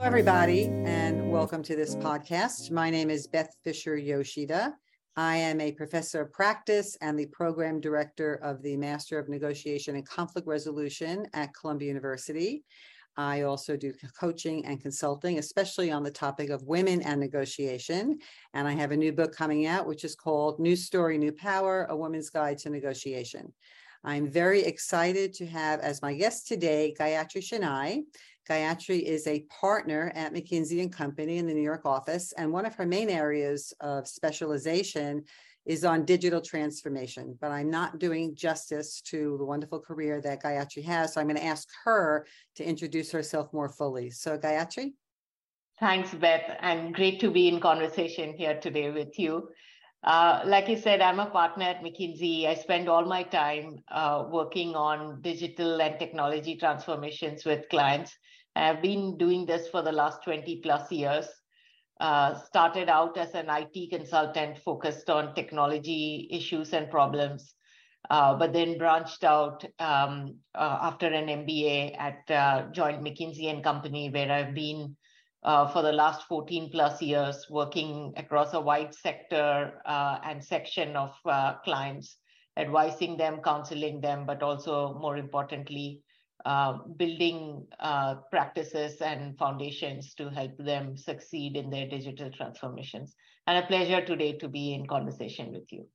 everybody, and welcome to this podcast. My name is Beth Fisher Yoshida. I am a professor of practice and the program director of the Master of Negotiation and Conflict Resolution at Columbia University. I also do coaching and consulting, especially on the topic of women and negotiation. And I have a new book coming out, which is called New Story, New Power A Woman's Guide to Negotiation. I'm very excited to have as my guest today Gayatri Shenai. Gayatri is a partner at McKinsey and Company in the New York office, and one of her main areas of specialization is on digital transformation. But I'm not doing justice to the wonderful career that Gayatri has, so I'm going to ask her to introduce herself more fully. So, Gayatri. Thanks, Beth, and great to be in conversation here today with you. Uh, like you said, I'm a partner at McKinsey. I spend all my time uh, working on digital and technology transformations with clients. I've been doing this for the last 20 plus years. Uh, started out as an IT consultant focused on technology issues and problems, uh, but then branched out um, uh, after an MBA at uh, joined McKinsey and Company, where I've been uh, for the last 14 plus years, working across a wide sector uh, and section of clients, advising them, counseling them, but also more importantly, uh, building uh, practices and foundations to help them succeed in their digital transformations. And a pleasure today to be in conversation with you.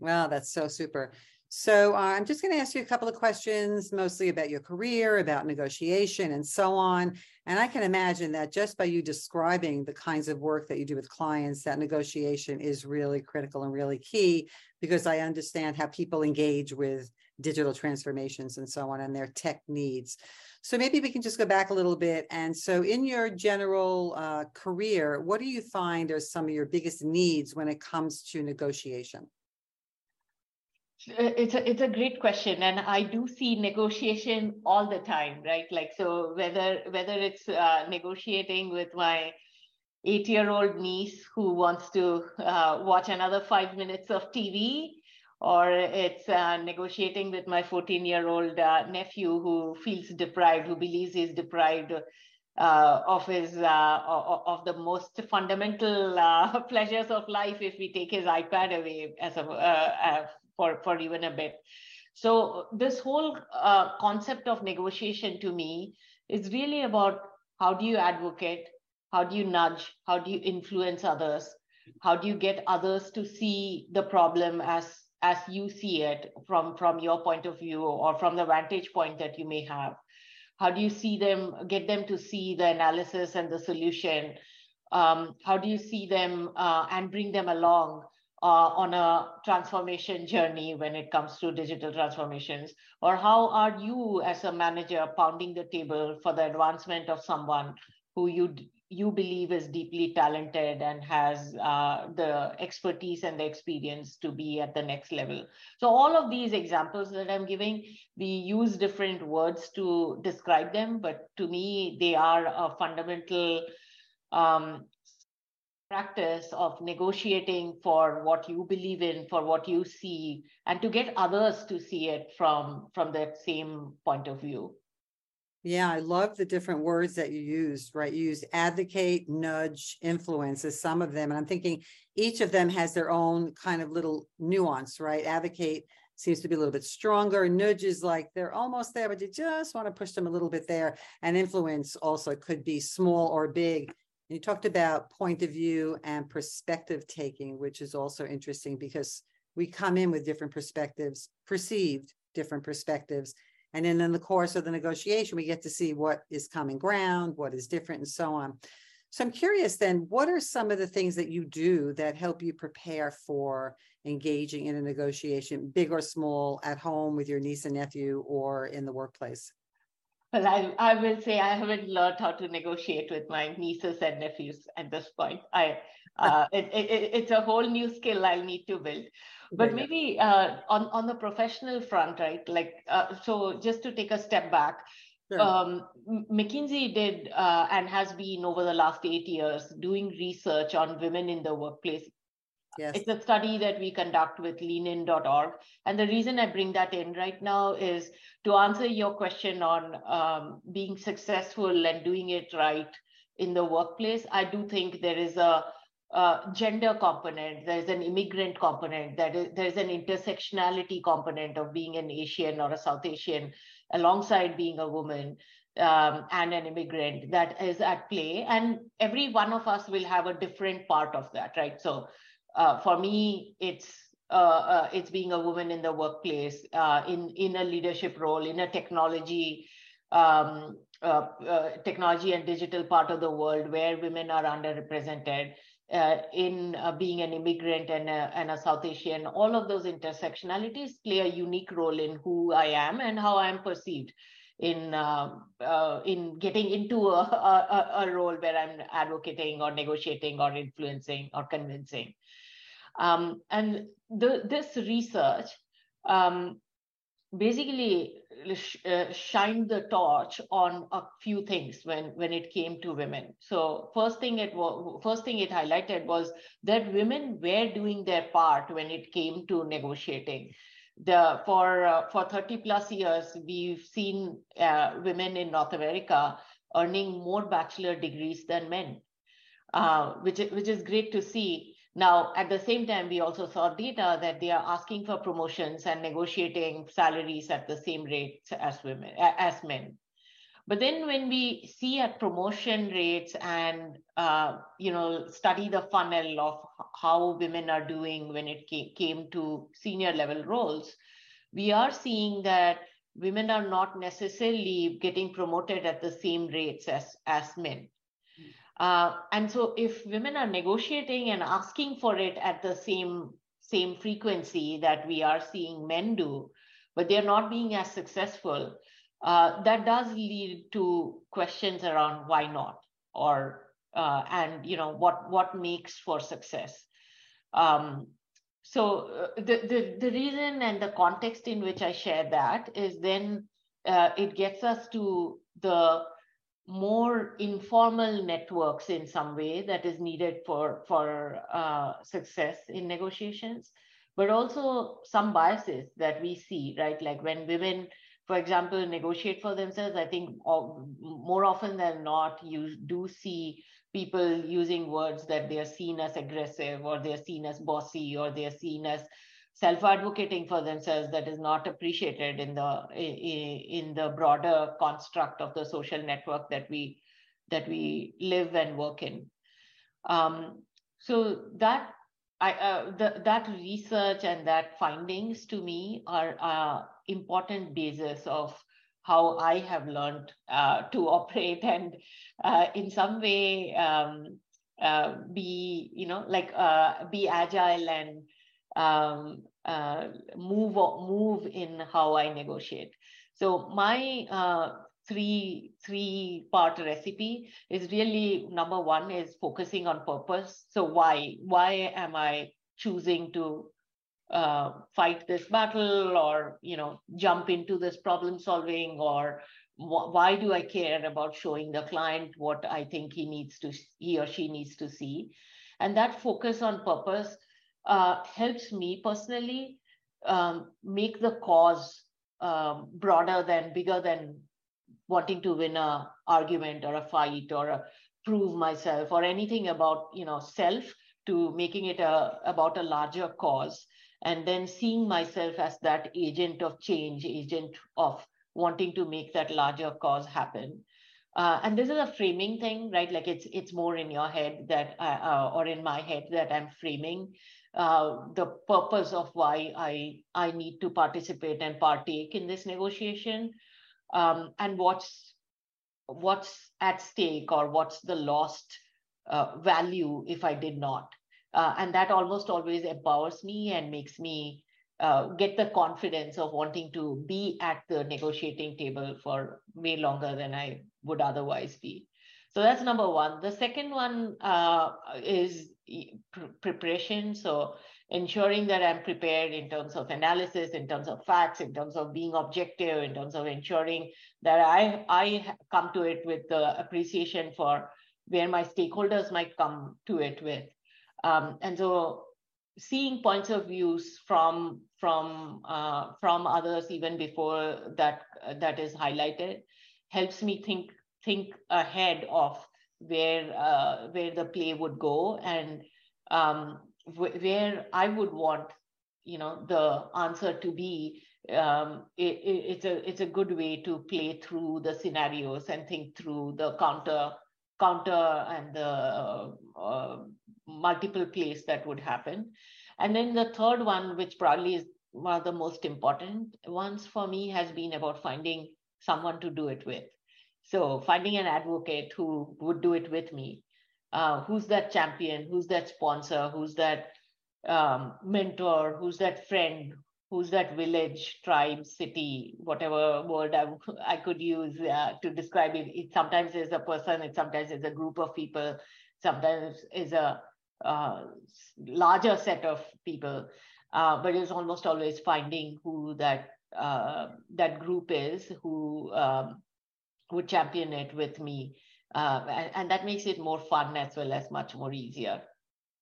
Wow, that's so super. So uh, I'm just going to ask you a couple of questions, mostly about your career, about negotiation, and so on. And I can imagine that just by you describing the kinds of work that you do with clients, that negotiation is really critical and really key because I understand how people engage with digital transformations and so on and their tech needs. So maybe we can just go back a little bit. And so, in your general uh, career, what do you find are some of your biggest needs when it comes to negotiation? Uh, it's a it's a great question, and I do see negotiation all the time, right? Like so, whether whether it's uh, negotiating with my eight year old niece who wants to uh, watch another five minutes of TV or it's uh, negotiating with my 14 year old uh, nephew who feels deprived, who believes he's deprived uh, of his of the most fundamental pleasures of life if we take his iPad away as a for for even a bit. So this whole concept of negotiation to me is really about how do you advocate, how do you nudge, how do you influence others, how do you get others to see the problem as as you see it from from your point of view or from the vantage point that you may have? How do you see them get them to see the analysis and the solution? Um, how do you see them uh, and bring them along uh, on a transformation journey when it comes to digital transformations or how are you as a manager pounding the table for the advancement of someone who you you believe is deeply talented and has uh, the expertise and the experience to be at the next level. So, all of these examples that I'm giving, we use different words to describe them, but to me, they are a fundamental um, practice of negotiating for what you believe in, for what you see, and to get others to see it from, from that same point of view. Yeah, I love the different words that you used, right? You use advocate, nudge, influence as some of them. And I'm thinking each of them has their own kind of little nuance, right? Advocate seems to be a little bit stronger. Nudge is like they're almost there, but you just want to push them a little bit there. And influence also could be small or big. You talked about point of view and perspective taking, which is also interesting because we come in with different perspectives, perceived different perspectives and then in the course of the negotiation, we get to see what is common ground, what is different, and so on. So I'm curious then, what are some of the things that you do that help you prepare for engaging in a negotiation, big or small, at home with your niece and nephew or in the workplace? Well, I, I will say I haven't learned how to negotiate with my nieces and nephews at this point. I uh, it, it, it's a whole new skill I'll need to build but maybe uh, on on the professional front right like uh, so just to take a step back sure. um, mckinsey did uh, and has been over the last eight years doing research on women in the workplace Yes. It's a study that we conduct with leanin.org. And the reason I bring that in right now is to answer your question on um, being successful and doing it right in the workplace, I do think there is a, a gender component, there's an immigrant component, that is, there's an intersectionality component of being an Asian or a South Asian alongside being a woman um, and an immigrant that is at play. And every one of us will have a different part of that, right? So uh, for me, it's uh, uh, it's being a woman in the workplace, uh, in in a leadership role, in a technology um, uh, technology and digital part of the world where women are underrepresented. in being an immigrant and a, and a South Asian, all of those intersectionalities play a unique role in who I am and how I am perceived in uh, uh, in getting into a, a, a, role where I'm advocating or negotiating or influencing or convincing. Um, and the, this research um, basically uh, shined the torch on a few things when when it came to women. So first thing it first thing it highlighted was that women were doing their part when it came to negotiating. The for uh, for 30 plus years we've seen uh, women in north america earning more bachelor degrees than men. Uh, which which is great to see now at the same time we also saw data that they are asking for promotions and negotiating salaries at the same rates as women as men but then when we see at promotion rates and uh, you know study the funnel of how women are doing when it came to senior level roles, we are seeing that women are not necessarily getting promoted at the same rates as, as men. Uh, and so if women are negotiating and asking for it at the same same frequency that we are seeing men do, but they're not being as successful, uh, that does lead to questions around why not or uh, and you know what what makes for success. Um, so uh, the, the the reason and the context in which i share that is then uh, it gets us to the more informal networks in some way that is needed for for uh, success in negotiations but also some biases that we see right? Like when women for example, negotiate for themselves, I think more often than not, you do see people using words that they are seen as aggressive or they are seen as bossy or they are seen as self-advocating for themselves that is not appreciated in the in the broader construct of the social network that we that we live and work in. Um, so that I, uh, the, that research and that findings to me are uh, important basis of how I have learned uh, to operate and uh, in some way um, uh, be, you know, like uh, be agile and um, uh, move move in how I negotiate. So my uh, three three part recipe is really number one is focusing on purpose. So why why am I choosing to uh, fight this battle or you know jump into this problem solving or wh- why do i care about showing the client what i think he needs to he or she needs to see and that focus on purpose uh, helps me personally um, make the cause um, broader than bigger than wanting to win a argument or a fight or a prove myself or anything about you know self to making it a about a larger cause and then seeing myself as that agent of change, agent of wanting to make that larger cause happen. Uh, and this is a framing thing, right? Like it's it's more in your head that, I, uh, or in my head that I'm framing uh, the purpose of why I I need to participate and partake in this negotiation, um, and what's what's at stake or what's the lost uh, value if I did not. Uh, and that almost always empowers me and makes me uh, get the confidence of wanting to be at the negotiating table for way longer than I would otherwise be. So that's number one. The second one uh, is preparation. So ensuring that I'm prepared in terms of analysis, in terms of facts, in terms of being objective, in terms of ensuring that I I come to it with the appreciation for where my stakeholders might come to it with. Um, and so seeing points of views from from uh, from others even before that uh, that is highlighted helps me think think ahead of where uh, where the play would go and um, wh- where I would want you know the answer to be um, it, it, it's a it's a good way to play through the scenarios and think through the counter counter and the uh, multiple plays that would happen. And then the third one, which probably is one of the most important ones for me, has been about finding someone to do it with. So finding an advocate who would do it with me. Uh, who's that champion? Who's that sponsor? Who's that um, mentor? Who's that friend? Who's that village, tribe, city, whatever word I, I could use uh, to describe it? It sometimes is a person, it sometimes is a group of people, sometimes is a uh, larger set of people, uh, but it's almost always finding who that uh, that group is who um, would champion it with me, uh, and, and that makes it more fun as well as much more easier.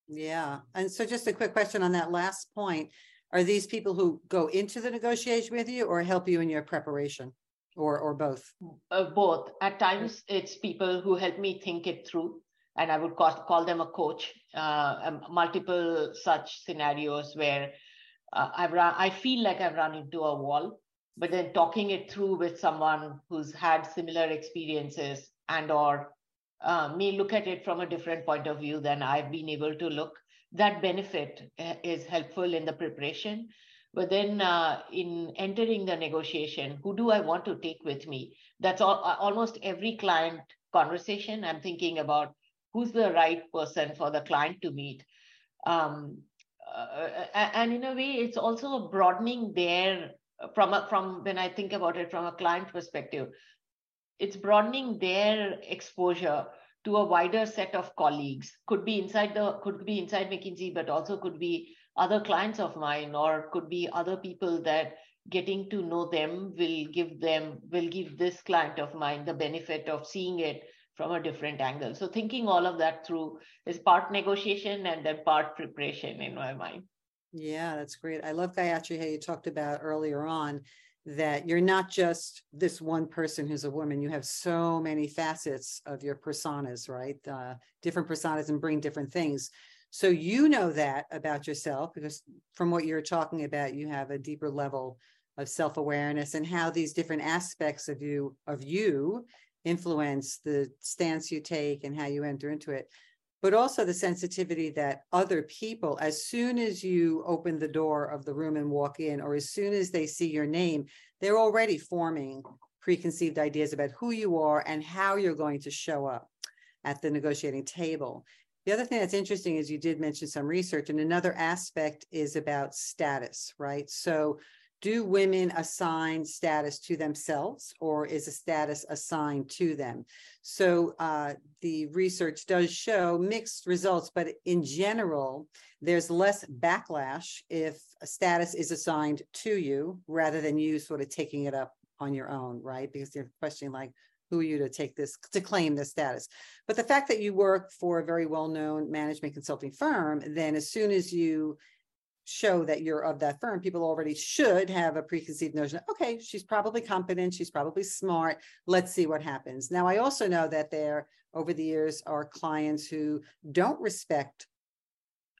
Yeah, and so just a quick question on that last point: Are these people who go into the negotiation with you, or help you in your preparation? or or both uh, both at times it's people who help me think it through and I would call, call them a coach. Uh, multiple such scenarios where uh, I've run, I feel like I've run into a wall, but then talking it through with someone who's had similar experiences and or uh, may look at it from a different point of view than I've been able to look. That benefit uh, is helpful in the preparation. But then uh, in entering the negotiation, who do I want to take with me? That's all, almost every client conversation. I'm thinking about who's the right person for the client to meet um, uh, and in a way it's also broadening their from a, from when i think about it from a client perspective it's broadening their exposure to a wider set of colleagues could be inside the could be inside mckinsey but also could be other clients of mine or could be other people that getting to know them will give them will give this client of mine the benefit of seeing it from a different angle. So thinking all of that through is part negotiation and then part preparation in my mind. Yeah, that's great. I love Gayatri how you talked about earlier on that you're not just this one person who's a woman. You have so many facets of your personas, right? Uh, different personas and bring different things. So you know that about yourself because from what you're talking about, you have a deeper level of self-awareness and how these different aspects of you of you influence the stance you take and how you enter into it but also the sensitivity that other people as soon as you open the door of the room and walk in or as soon as they see your name they're already forming preconceived ideas about who you are and how you're going to show up at the negotiating table. The other thing that's interesting is you did mention some research and another aspect is about status right? So do women assign status to themselves or is a status assigned to them? So uh, the research does show mixed results but in general there's less backlash if a status is assigned to you rather than you sort of taking it up on your own right? Because you're questioning like who are you to take this to claim this status? But the fact that you work for a very well-known management consulting firm then as soon as you show that you're of that firm, people already should have a preconceived notion okay, she's probably competent, she's probably smart, let's see what happens. Now, I also know that there, over the years, are clients who don't respect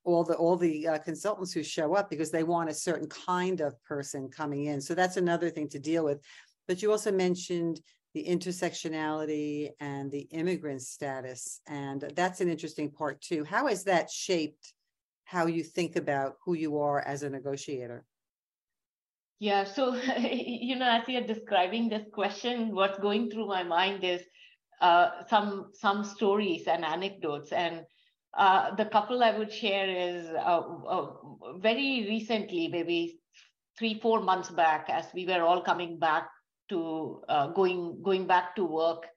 all the all the uh, consultants who show up because they want a certain kind of person coming in. So that's another thing to deal with. But you also mentioned the intersectionality and the immigrant status, and that's an interesting part too. How has that shaped how you think about who you are as a negotiator. Yeah, so you know, as you're describing this question, what's going through my mind is uh, some some stories and anecdotes, and uh, the couple I would share is uh, uh very recently, maybe three four months back, as we were all coming back to uh, going going back to work.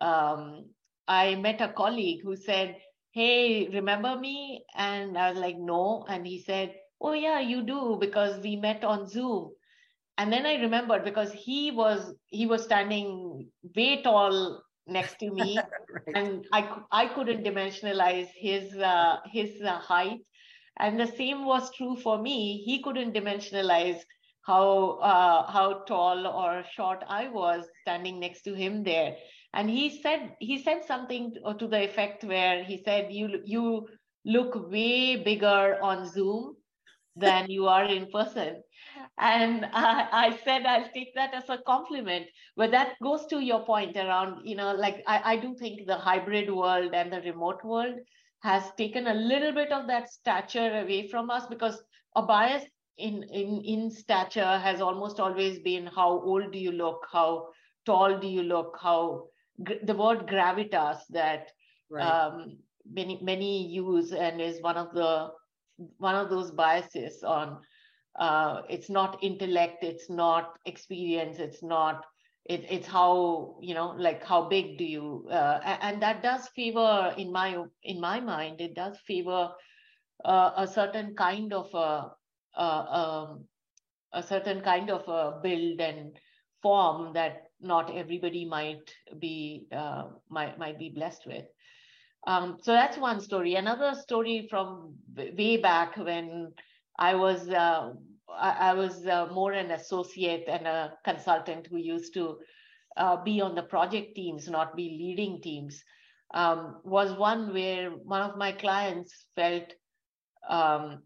Um, I met a colleague who said, hey, remember me? And I was like, no. And he said, oh, yeah, you do, because we met on Zoom. And then I remembered because he was he was standing way tall next to me, right. and I I couldn't dimensionalize his uh, his uh, height. And the same was true for me. He couldn't dimensionalize how uh, how tall or short I was standing next to him there. And he said he said something to the effect where he said, "You you look way bigger on Zoom than you are in person." And I, I said I'll take that as a compliment. But that goes to your point around, you know, like I, I do think the hybrid world and the remote world has taken a little bit of that stature away from us because a bias in in in stature has almost always been how old do you look how tall do you look how the word gravitas that right. um, many many use and is one of the one of those biases on uh, it's not intellect it's not experience it's not it, it's how you know like how big do you uh, and that does favor in my in my mind it does favor uh, a certain kind of a, a, um, a certain kind of a build and form that not everybody might be uh, might might be blessed with. Um, so that's one story. Another story from way back when i was uh, I, I, was uh, more an associate and a consultant who used to uh, be on the project teams not be leading teams um, was one where one of my clients felt um,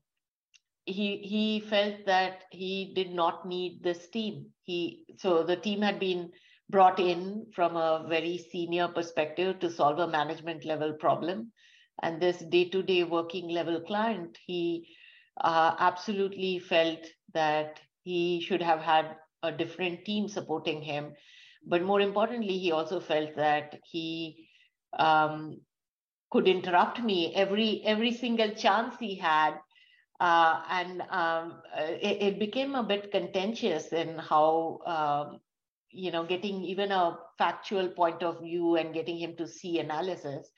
he he felt that he did not need this team he so the team had been brought in from a very senior perspective to solve a management level problem. And this day to day working level client he uh, absolutely felt that he should have had a different team supporting him. But more importantly he also felt that he um, could interrupt me every every single chance he had uh, and um, uh, it, it, became a bit contentious in how um, you know getting even a factual point of view and getting him to see analysis.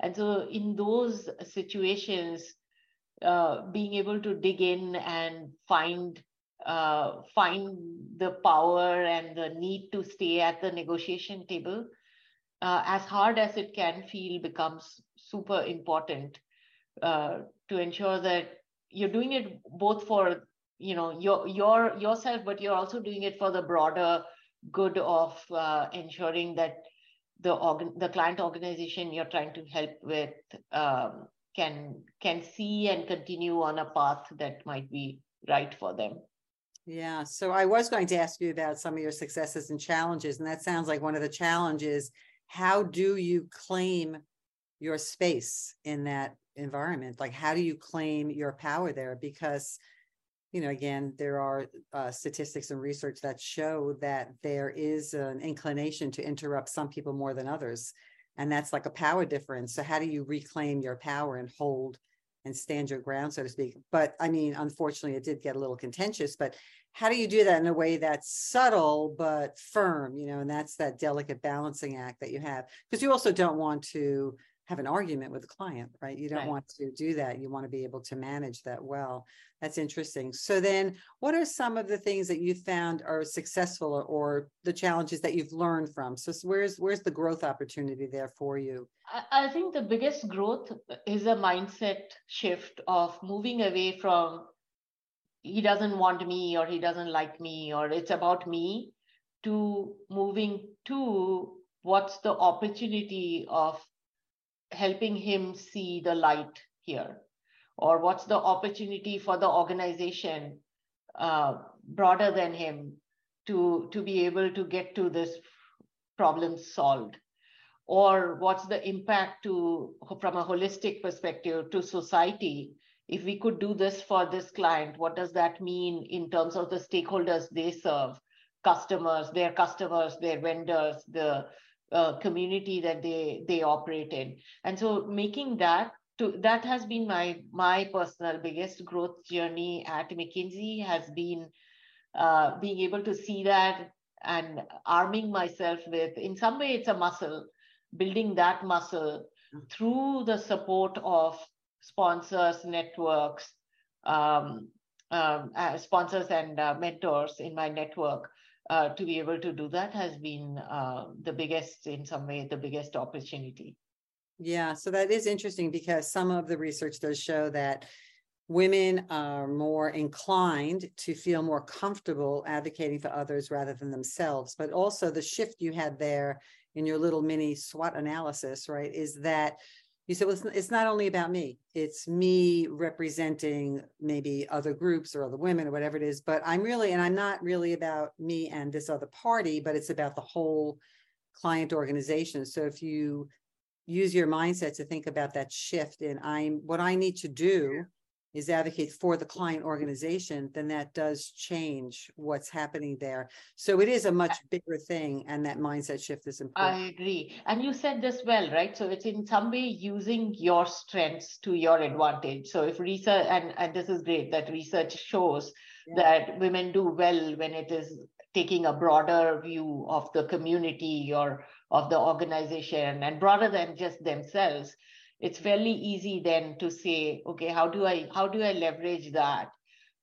And so in those situations uh, being able to dig in and find uh, find the power and the need to stay at the negotiation table uh, as hard as it can feel becomes super important uh, to ensure that you're doing it both for you know your your yourself but you're also doing it for the broader good of uh, ensuring that the organ the client organization you're trying to help with um, can can see and continue on a path that might be right for them. Yeah so i was going to ask you about some of your successes and challenges and that sounds like one of the challenges. How do you claim your space in that environment like how do you claim your power there? Because you know again there are uh, statistics and research that show that there is an inclination to interrupt some people more than others and that's like a power difference. So how do you reclaim your power and hold and stand your ground so to speak? But i mean unfortunately it did get a little contentious but how do you do that in a way that's subtle but firm you know and that's that delicate balancing act that you have? Because you also don't want to have an argument with the client, right? You don't right. want to do that. You want to be able to manage that well. That's interesting. So then what are some of the things that you found are successful or, or the challenges that you've learned from? So where's where's the growth opportunity there for you? I, I think the biggest growth is a mindset shift of moving away from he doesn't want me or he doesn't like me or it's about me to moving to what's the opportunity of helping him see the light here? Or what's the opportunity for the organization uh, broader than him to, to be able to get to this problem solved? Or what's the impact to from a holistic perspective to society? If we could do this for this client, what does that mean in terms of the stakeholders they serve? customers, their customers, their vendors, the uh, community that they they operate in and so making that to that has been my my personal biggest growth journey at mckinsey has been uh, being able to see that and arming myself with in some way it's a muscle building that muscle mm. through the support of sponsors networks um, um, uh, sponsors and uh, mentors in my network uh, to be able to do that has been uh, the biggest, in some way, the biggest opportunity. Yeah, so that is interesting because some of the research does show that women are more inclined to feel more comfortable advocating for others rather than themselves. But also the shift you had there in your little mini SWOT analysis, right, is that you said, well, it's not only about me, it's me representing maybe other groups or other women or whatever it is. But I'm really, and I'm not really about me and this other party, but it's about the whole client organization. So if you use your mindset to think about that shift and I'm what I need to do is advocate for the client organization, then that does change what's happening there. So it is a much bigger thing, and that mindset shift is important. I agree. And you said this well, right? So it's in some way using your strengths to your advantage. So if research, and, and this is great that research shows yeah. that women do well when it is taking a broader view of the community or of the organization and broader than just themselves it's fairly easy then to say okay how do i how do i leverage that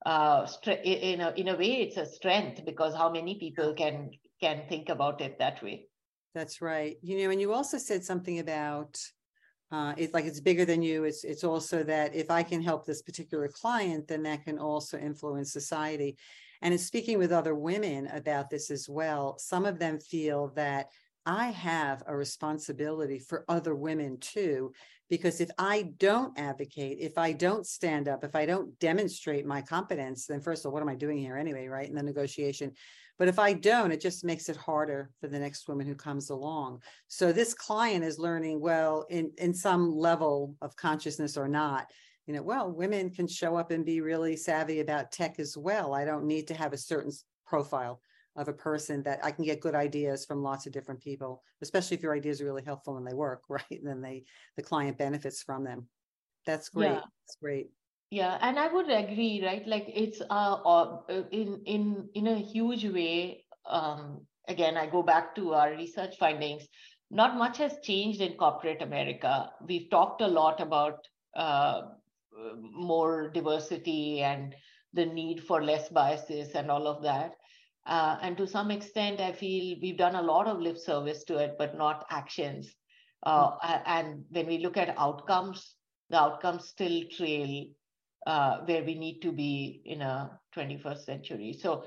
uh, in a in a way it's a strength because how many people can can think about it that way. That's right. You know and you also said something about uh, it's like it's bigger than you. It's it's also that if i can help this particular client then that can also influence society. And in speaking with other women about this as well some of them feel that I have a responsibility for other women too. Because if I don't advocate, if I don't stand up, if I don't demonstrate my competence, then first of all, what am I doing here anyway, right? In the negotiation. But if I don't, it just makes it harder for the next woman who comes along. So this client is learning, well, in, in some level of consciousness or not, you know, well, women can show up and be really savvy about tech as well. I don't need to have a certain profile of a person that I can get good ideas from lots of different people, especially if your ideas are really helpful and they work, right? And then they the client benefits from them. That's great. Yeah. That's great. Yeah, and I would agree, right? Like it's uh, uh in in in a huge way. Um, again, I go back to our research findings. Not much has changed in corporate America. We've talked a lot about uh, more diversity and the need for less biases and all of that uh, and to some extent, I feel we've done a lot of lip service to it, but not actions. Uh, mm-hmm. And when we look at outcomes, the outcomes still trail uh, where we need to be in a 21st century. So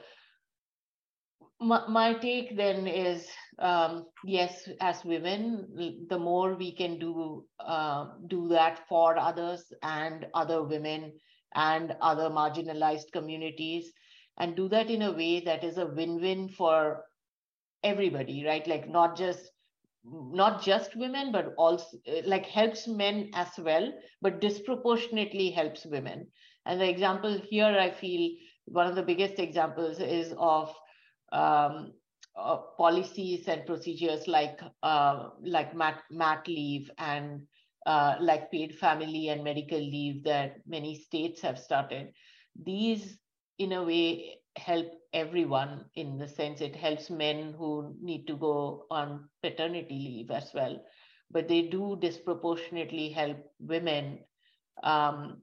my, my take then is um, yes, as women, the more we can do uh, do that for others and other women and other marginalized communities, and do that in a way that is a win-win for everybody right? Like not just not just women but also like helps men as well but disproportionately helps women. And the example here i feel one of the biggest examples is of um, uh, policies and procedures like uh, like mat, mat leave and uh, like paid family and medical leave that many states have started. These in a way help everyone in the sense it helps men who need to go on paternity leave as well. But they do disproportionately help women um,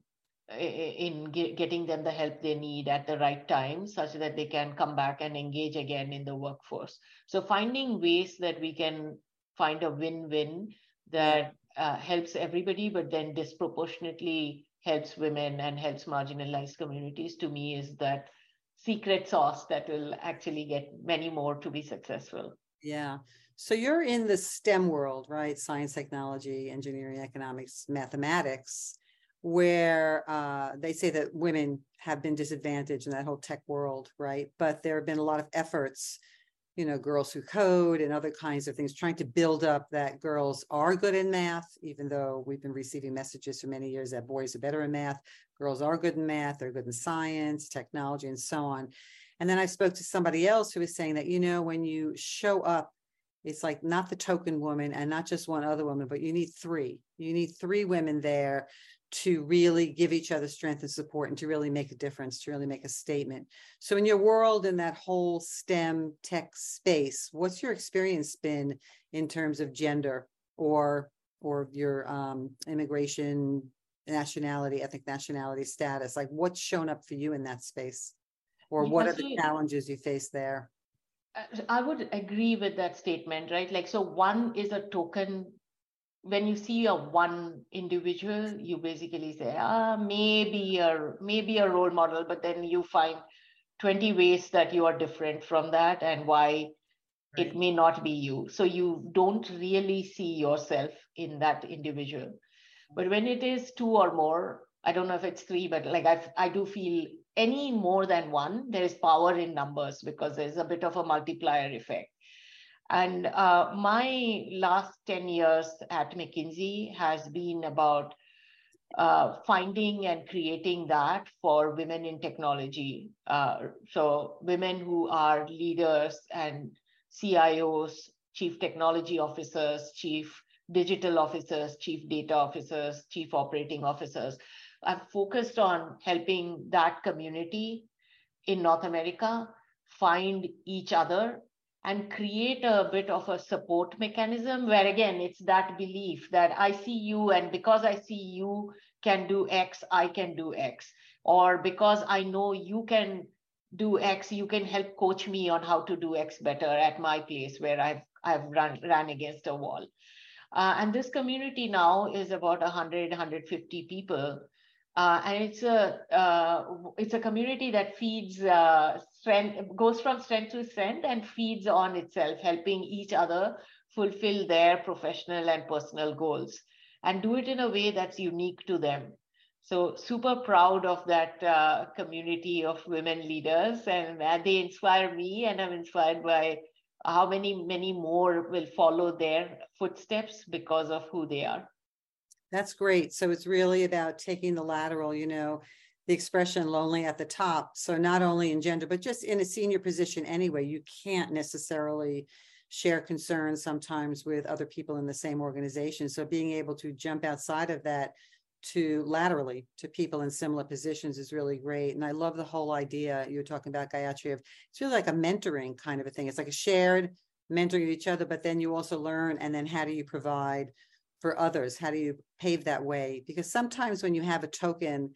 in ge- getting them the help they need at the right time such that they can come back and engage again in the workforce. So finding ways that we can find a win-win that uh, helps everybody but then disproportionately helps women and helps marginalized communities to me is that secret sauce that will actually get many more to be successful. Yeah. So you're in the STEM world, right? Science, technology, engineering, economics, mathematics, where uh, they say that women have been disadvantaged in that whole tech world, right? But there have been a lot of efforts you know, Girls Who Code and other kinds of things, trying to build up that girls are good in math, even though we've been receiving messages for many years that boys are better in math. Girls are good in math, they're good in science, technology, and so on. And then I spoke to somebody else who was saying that, you know, when you show up, it's like not the token woman and not just one other woman, but you need three. You need three women there to really give each other strength and support and to really make a difference, to really make a statement. So, in your world, in that whole STEM tech space, what's your experience been in terms of gender or or your um, immigration, nationality, ethnic nationality status? Like, what's shown up for you in that space, or what are the challenges you face there? I would agree with that statement, right? Like, so one is a token when you see a one individual, you basically say, ah, maybe a maybe a role model, but then you find 20 ways that you are different from that and why right. it may not be you. So you don't really see yourself in that individual. But when it is two or more, I don't know if it's three, but like I, I do feel any more than one, there is power in numbers because there's a bit of a multiplier effect. And uh, my last 10 years at McKinsey has been about uh, finding and creating that for women in technology. Uh, so, women who are leaders and CIOs, chief technology officers, chief digital officers, chief data officers, chief operating officers. I've focused on helping that community in North America find each other and create a bit of a support mechanism where again it's that belief that i see you and because i see you can do x i can do x. Or because i know you can do x you can help coach me on how to do x better at my place where i've i've run ran against a wall. Uh, and this community now is about 100 150 people. Uh, and it's a uh, it's a community that feeds uh, strength goes from strength to strength and feeds on itself, helping each other fulfill their professional and personal goals, and do it in a way that's unique to them. So super proud of that uh, community of women leaders, and they inspire me, and I'm inspired by how many many more will follow their footsteps because of who they are. That's great. So it's really about taking the lateral, you know, the expression lonely at the top. So not only in gender, but just in a senior position anyway, you can't necessarily share concerns sometimes with other people in the same organization. So being able to jump outside of that to laterally to people in similar positions is really great. And I love the whole idea you were talking about, Gayatri, of it's really like a mentoring kind of a thing. It's like a shared mentoring each other, but then you also learn and then how do you provide for others? How do you pave that way? Because sometimes when you have a token,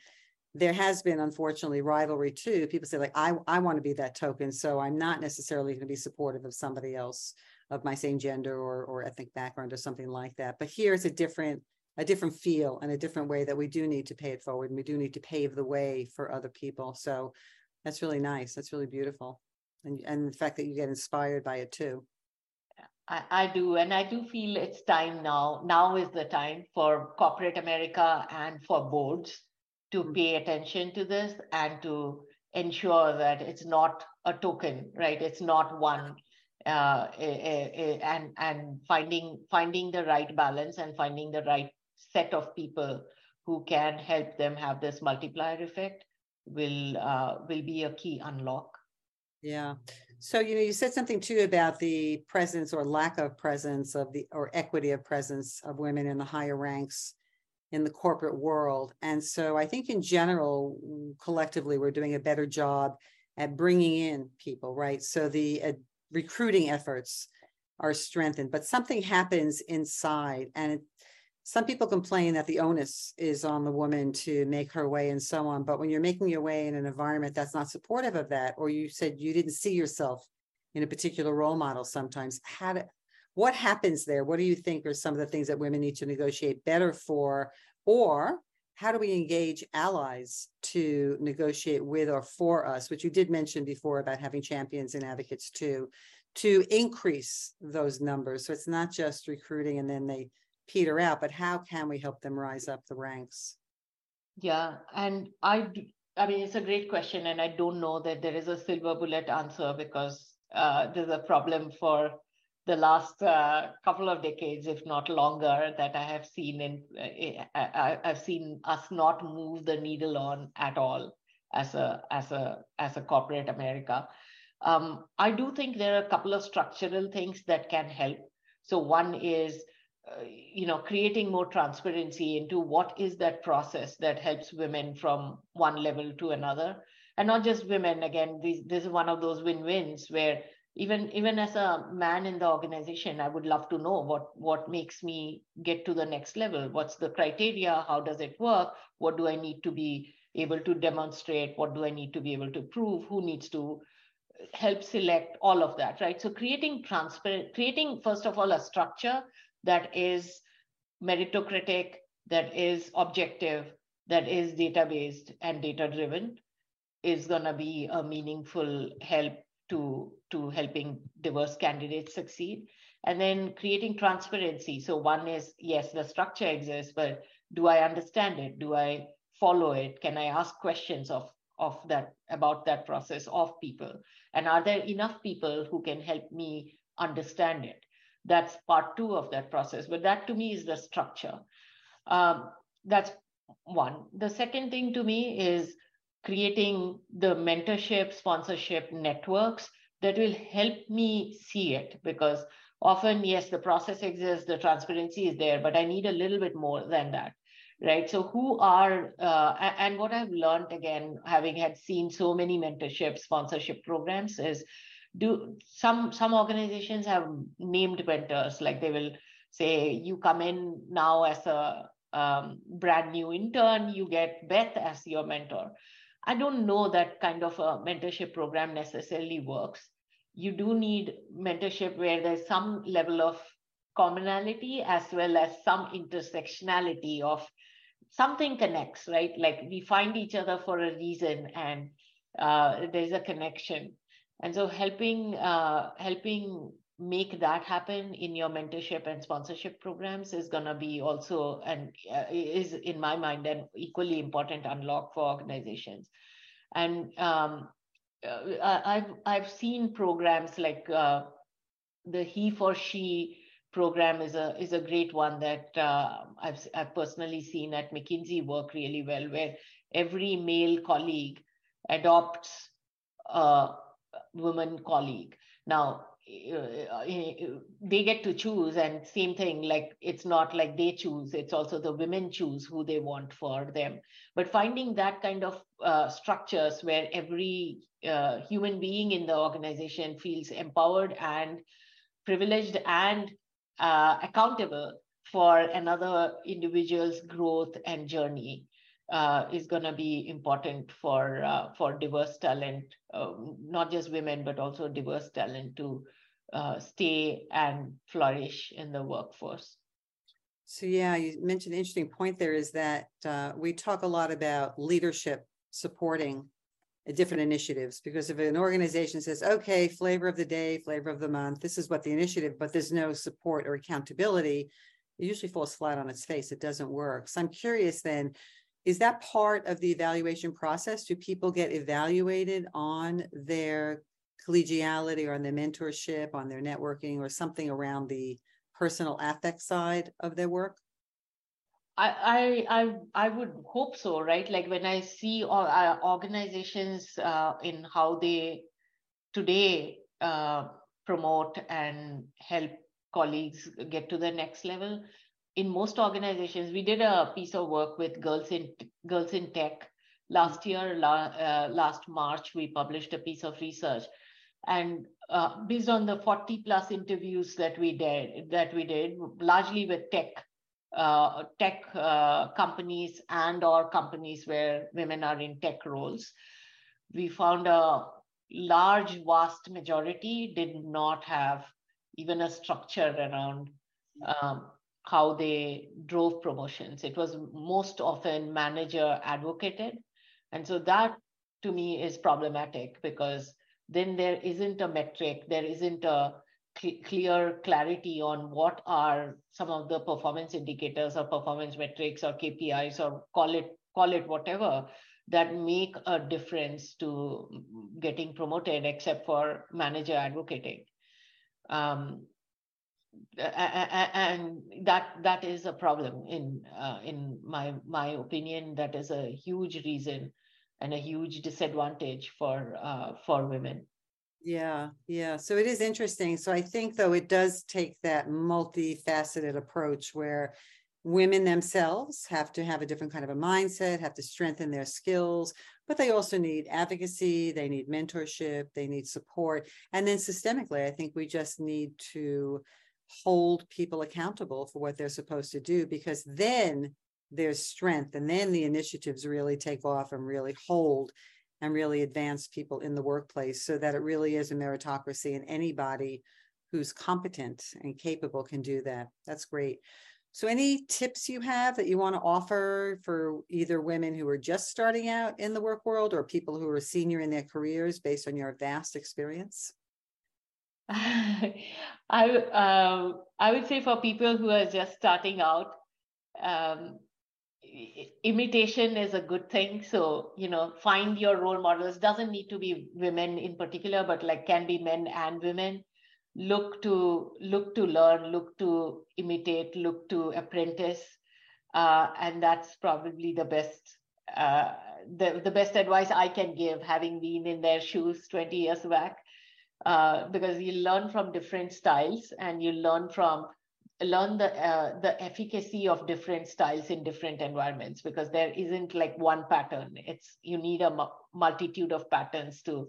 there has been unfortunately rivalry too. People say like, I, I want to be that token. So I'm not necessarily going to be supportive of somebody else of my same gender or, or ethnic background or something like that. But here it's a different, a different feel and a different way that we do need to pay it forward and we do need to pave the way for other people. So that's really nice. That's really beautiful. And, and the fact that you get inspired by it too. I, I do, and I do feel it's time now. Now is the time for corporate America and for boards to mm-hmm. pay attention to this and to ensure that it's not a token, right? It's not one, uh, and and finding finding the right balance and finding the right set of people who can help them have this multiplier effect will uh, will be a key unlock. Yeah. So, you know, you said something too about the presence or lack of presence of the or equity of presence of women in the higher ranks in the corporate world. And so I think in general, collectively, we're doing a better job at bringing in people, right? So the uh, recruiting efforts are strengthened, but something happens inside and it, some people complain that the onus is on the woman to make her way and so on. But when you're making your way in an environment that's not supportive of that, or you said you didn't see yourself in a particular role model sometimes, how do, what happens there? What do you think are some of the things that women need to negotiate better for? Or how do we engage allies to negotiate with or for us, which you did mention before about having champions and advocates too, to increase those numbers? So it's not just recruiting and then they peter out, but how can we help them rise up the ranks? Yeah, and I, I mean, it's a great question, and I don't know that there is a silver bullet answer because uh, there's a problem for the last uh, couple of decades, if not longer, that I have seen in uh, I, I've seen us not move the needle on at all as a as a as a corporate America. Um, I do think there are a couple of structural things that can help. So one is uh, you know creating more transparency into what is that process that helps women from one level to another and not just women again this, this is one of those win-wins where even even as a man in the organization i would love to know what what makes me get to the next level. What's the criteria? How does it work? What do i need to be able to demonstrate? What do i need to be able to prove? Who needs to help select all of that right? So creating transparent creating first of all a structure that is meritocratic, that is objective, that is data based and data driven is going to be a meaningful help to to helping diverse candidates succeed. And then creating transparency. So one is yes the structure exists but do i understand it? Do i follow it? Can i ask questions of of that about that process of people? And are there enough people who can help me understand it? That's part two of that process but that to me is the structure. Um, that's one. The second thing to me is creating the mentorship sponsorship networks that will help me see it because often yes the process exists the transparency is there but i need a little bit more than that right? So who are uh, and what i've learned again having had seen so many mentorship sponsorship programs is do some some organizations have named mentors like they will say you come in now as a um, brand new intern you get beth as your mentor I don't know that kind of a mentorship program necessarily works. You do need mentorship where there's some level of commonality as well as some intersectionality of something connects, right? Like we find each other for a reason and uh, there's a connection. And so helping uh, helping make that happen in your mentorship and sponsorship programs is going to be also and uh, is in my mind an equally important unlock for organizations and um, uh, i've i've seen programs like uh, the he for she program is a is a great one that uh, I've I've personally seen at McKinsey work really well, where every male colleague adopts a woman colleague. Now, they get to choose and same thing like it's not like they choose it's also the women choose who they want for them. But finding that kind of uh, structures where every uh, human being in the organization feels empowered and privileged and uh, accountable for another individual's growth and journey uh, is going to be important for uh, for diverse talent, um, not just women but also diverse talent to uh, stay and flourish in the workforce. So yeah, you mentioned an interesting point there is that uh, we talk a lot about leadership supporting different initiatives because if an organization says, okay, flavor of the day, flavor of the month, this is what the initiative, but there's no support or accountability, it usually falls flat on its face. It doesn't work. So I'm curious then, is that part of the evaluation process? Do people get evaluated on their collegiality or on their mentorship, on their networking, or something around the personal affect side of their work? I, I I would hope so, right? Like when I see uh, organizations uh, in how they today uh, promote and help colleagues get to the next level. In most organizations, we did a piece of work with girls in girls in tech last year. La, uh, last March, we published a piece of research and uh, based on the 40 plus interviews that we did that we did largely with tech uh, tech uh, companies and or companies where women are in tech roles we found a large vast majority did not have even a structure around um, how they drove promotions. It was most often manager advocated. And so that to me is problematic because then there isn't a metric, there isn't a cl- clear clarity on what are some of the performance indicators or performance metrics or KPIs or call it call it whatever that make a difference to getting promoted, except for manager advocating. Um, and that that is a problem in uh, in my my opinion. That is a huge reason and a huge disadvantage for uh, for women. Yeah, yeah. So it is interesting. So I think though it does take that multifaceted approach where women themselves have to have a different kind of a mindset, have to strengthen their skills, but they also need advocacy, they need mentorship, they need support. And then systemically, I think we just need to hold people accountable for what they're supposed to do because then there's strength and then the initiatives really take off and really hold and really advance people in the workplace so that it really is a meritocracy and anybody who's competent and capable can do that. That's great. So, any tips you have that you want to offer for either women who are just starting out in the work world or people who are senior in their careers based on your vast experience? I uh, I would say for people who are just starting out, um, imitation is a good thing. So you know, find your role models. Doesn't need to be women in particular, but like can be men and women. Look to look to learn, look to imitate, look to apprentice, uh, and that's probably the best. Uh, the, the best advice I can give, having been in their shoes 20 years back uh, because you learn from different styles and you learn from learn the uh, the efficacy of different styles in different environments because there isn't like one pattern. It's you need a mu- multitude of patterns to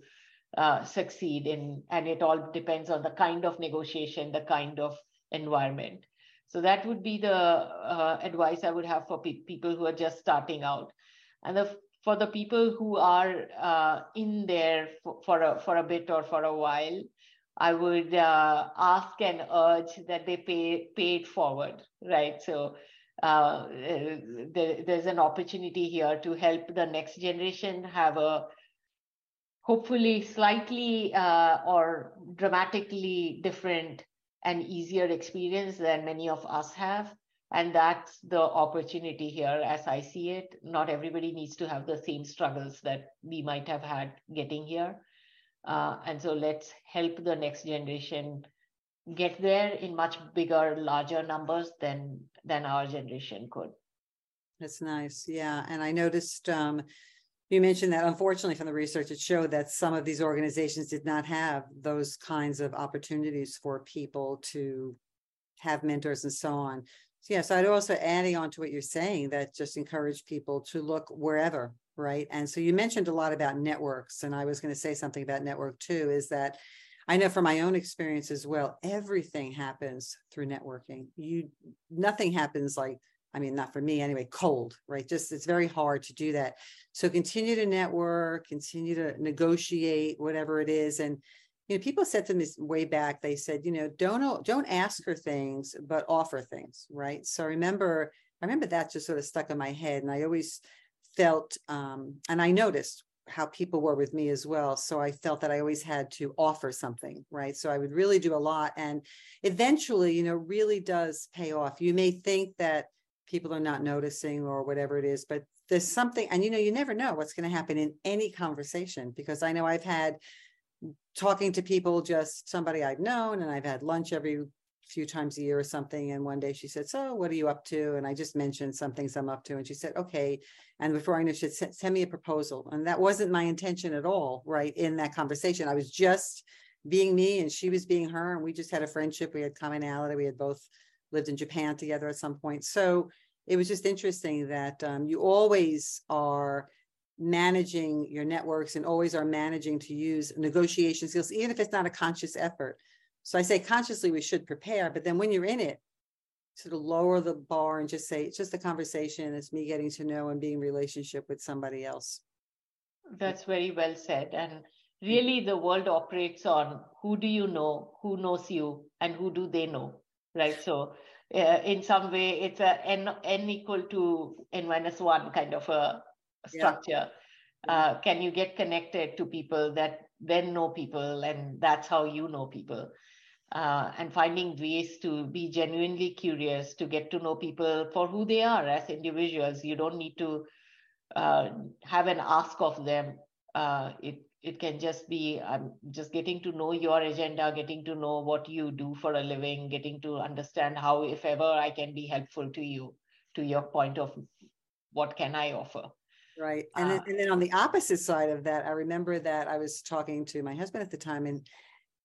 uh, succeed in and it all depends on the kind of negotiation the kind of environment. So that would be the uh, advice i would have for pe- people who are just starting out. And the for the people who are uh, in there for, for, a, for a bit or for a while, I would uh, ask and urge that they pay, pay it forward, right? So uh, there, there's an opportunity here to help the next generation have a hopefully slightly uh, or dramatically different and easier experience than many of us have. And that's the opportunity here as i see it. Not everybody needs to have the same struggles that we might have had getting here uh, and so let's help the next generation get there in much bigger larger numbers than than our generation could. That's nice. Yeah. And i noticed um, you mentioned that unfortunately from the research it showed that some of these organizations did not have those kinds of opportunities for people to have mentors and so on. So, yeah, so I'd also adding on to what you're saying that just encourage people to look wherever, right? And so you mentioned a lot about networks, and I was going to say something about network too. Is that I know from my own experience as well, everything happens through networking. You nothing happens like I mean, not for me anyway, cold, right? Just it's very hard to do that. So continue to network, continue to negotiate, whatever it is. And you know, people said to me way back, they said, you know, don't don't ask her things, but offer things, right? So I remember, I remember that just sort of stuck in my head, and I always felt, um, and I noticed how people were with me as well. So I felt that I always had to offer something, right? So I would really do a lot, and eventually, you know, really does pay off. You may think that people are not noticing or whatever it is, but there's something, and you know, you never know what's going to happen in any conversation because I know I've had talking to people, just somebody I've known, and I've had lunch every few times a year or something. And one day she said, So, what are you up to? And I just mentioned some things I'm up to. And she said, Okay. And before I knew, she said, Send me a proposal. And that wasn't my intention at all, right? In that conversation, I was just being me and she was being her. And we just had a friendship. We had commonality. We had both lived in Japan together at some point. So it was just interesting that um, you always are managing your networks and always are managing to use negotiation skills, even if it's not a conscious effort. So I say consciously we should prepare, but then when you're in it, sort of lower the bar and just say it's just a conversation. It's me getting to know and being relationship with somebody else. That's very well said. And really the world operates on who do you know, who knows you, and who do they know, right? So uh, in some way it's a n, n equal to n minus one kind of a structure yeah. uh, can you get connected to people that then know people and that's how you know people uh, and finding ways to be genuinely curious to get to know people for who they are as individuals. You don't need to uh, have an ask of them. Uh, it it can just be um, just getting to know your agenda getting to know what you do for a living getting to understand how if ever i can be helpful to you to your point of what can i offer. Right. And, uh, then, and then on the opposite side of that, I remember that I was talking to my husband at the time and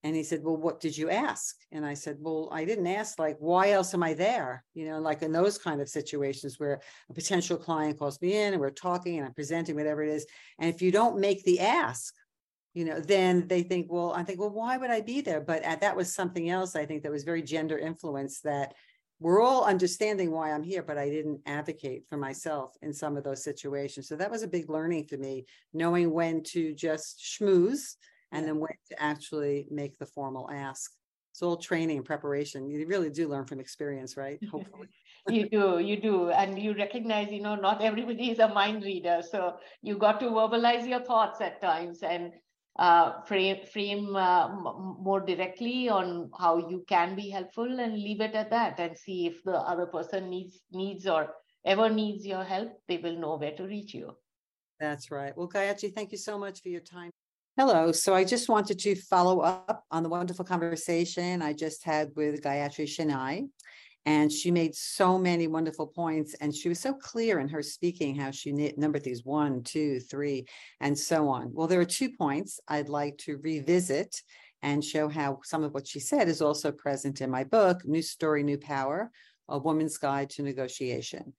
and he said, Well, what did you ask? And I said, Well, I didn't ask, like, why else am I there? You know, like in those kind of situations where a potential client calls me in and we're talking and I'm presenting whatever it is. And if you don't make the ask, you know, then they think, well, I think, well, why would I be there? But at, that was something else I think that was very gender influenced that we're all understanding why I'm here, but I didn't advocate for myself in some of those situations. So that was a big learning for me, knowing when to just schmooze and yeah. then when to actually make the formal ask. It's all training and preparation. You really do learn from experience, right? Hopefully. you do, you do. And you recognize, you know, not everybody is a mind reader. So you got to verbalize your thoughts at times and uh, frame frame uh, m- more directly on how you can be helpful and leave it at that and see if the other person needs needs or ever needs your help they will know where to reach you that's right well gayatri thank you so much for your time hello. So i just wanted to follow up on the wonderful conversation i just had with gayatri Shenai and she made so many wonderful points and she was so clear in her speaking how she numbered these one two three and so on. Well there are two points i'd like to revisit and show how some of what she said is also present in my book new story new power a woman's guide to negotiation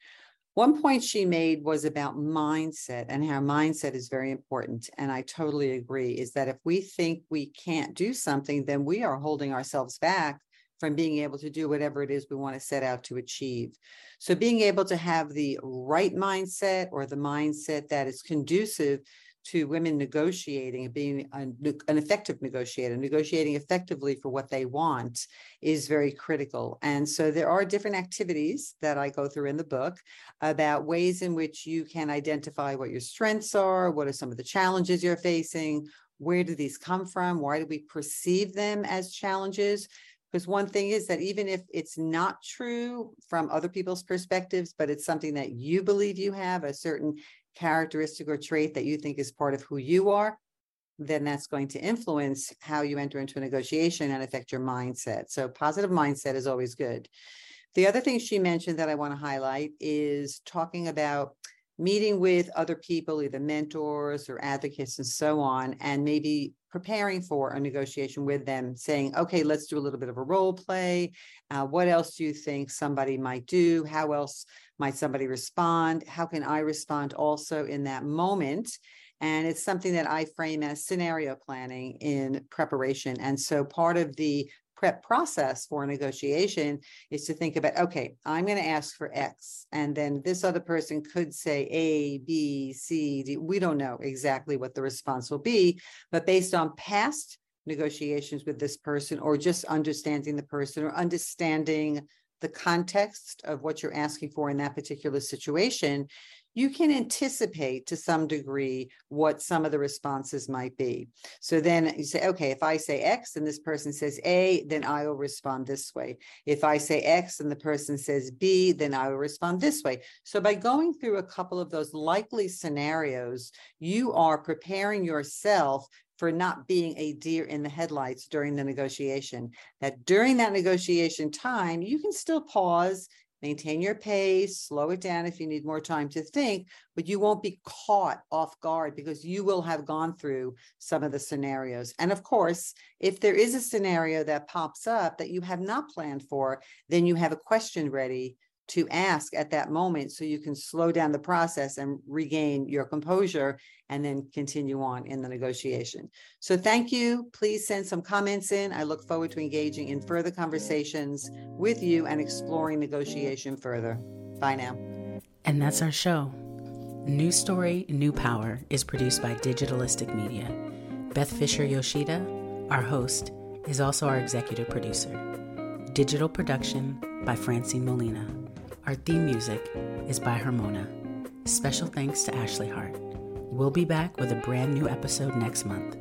one point she made was about mindset and how mindset is very important. And I totally agree is that if we think we can't do something, then we are holding ourselves back from being able to do whatever it is we want to set out to achieve. So, being able to have the right mindset or the mindset that is conducive to women negotiating and being an, effective negotiator, negotiating effectively for what they want is very critical. And so there are different activities that I go through in the book about ways in which you can identify what your strengths are, what are some of the challenges you're facing, where do these come from? Why do we perceive them as challenges? Because one thing is that even if it's not true from other people's perspectives, but it's something that you believe you have, a certain characteristic or trait that you think is part of who you are, then that's going to influence how you enter into a negotiation and affect your mindset. So, positive mindset is always good. The other thing she mentioned that I want to highlight is talking about meeting with other people, either mentors or advocates and so on, and maybe preparing for a negotiation with them, saying, okay, let's do a little bit of a role play. Uh, what else do you think somebody might do? How else might somebody respond? How can I respond also in that moment? And it's something that I frame as scenario planning in preparation. And so part of the prep process for negotiation is to think about okay i'm going to ask for x and then this other person could say a b c d we don't know exactly what the response will be but based on past negotiations with this person or just understanding the person or understanding the context of what you're asking for in that particular situation you can anticipate to some degree what some of the responses might be. So then you say, okay, if I say X and this person says A, then I will respond this way. If I say X and the person says B, then I will respond this way. So by going through a couple of those likely scenarios, you are preparing yourself for not being a deer in the headlights during the negotiation. That during that negotiation time, you can still pause maintain your pace, slow it down if you need more time to think, but you won't be caught off guard because you will have gone through some of the scenarios. And of course, if there is a scenario that pops up that you have not planned for, then you have a question ready to ask at that moment so you can slow down the process and regain your composure and then continue on in the negotiation. So thank you. Please send some comments in. I look forward to engaging in further conversations with you and exploring negotiation further. Bye now. And that's our show. New Story, New Power is produced by Digitalistic Media. Beth Fisher Yoshida, our host, is also our executive producer. Digital production by Francine Molina. Our theme music is by Harmona. Special thanks to Ashley Hart. We'll be back with a brand new episode next month.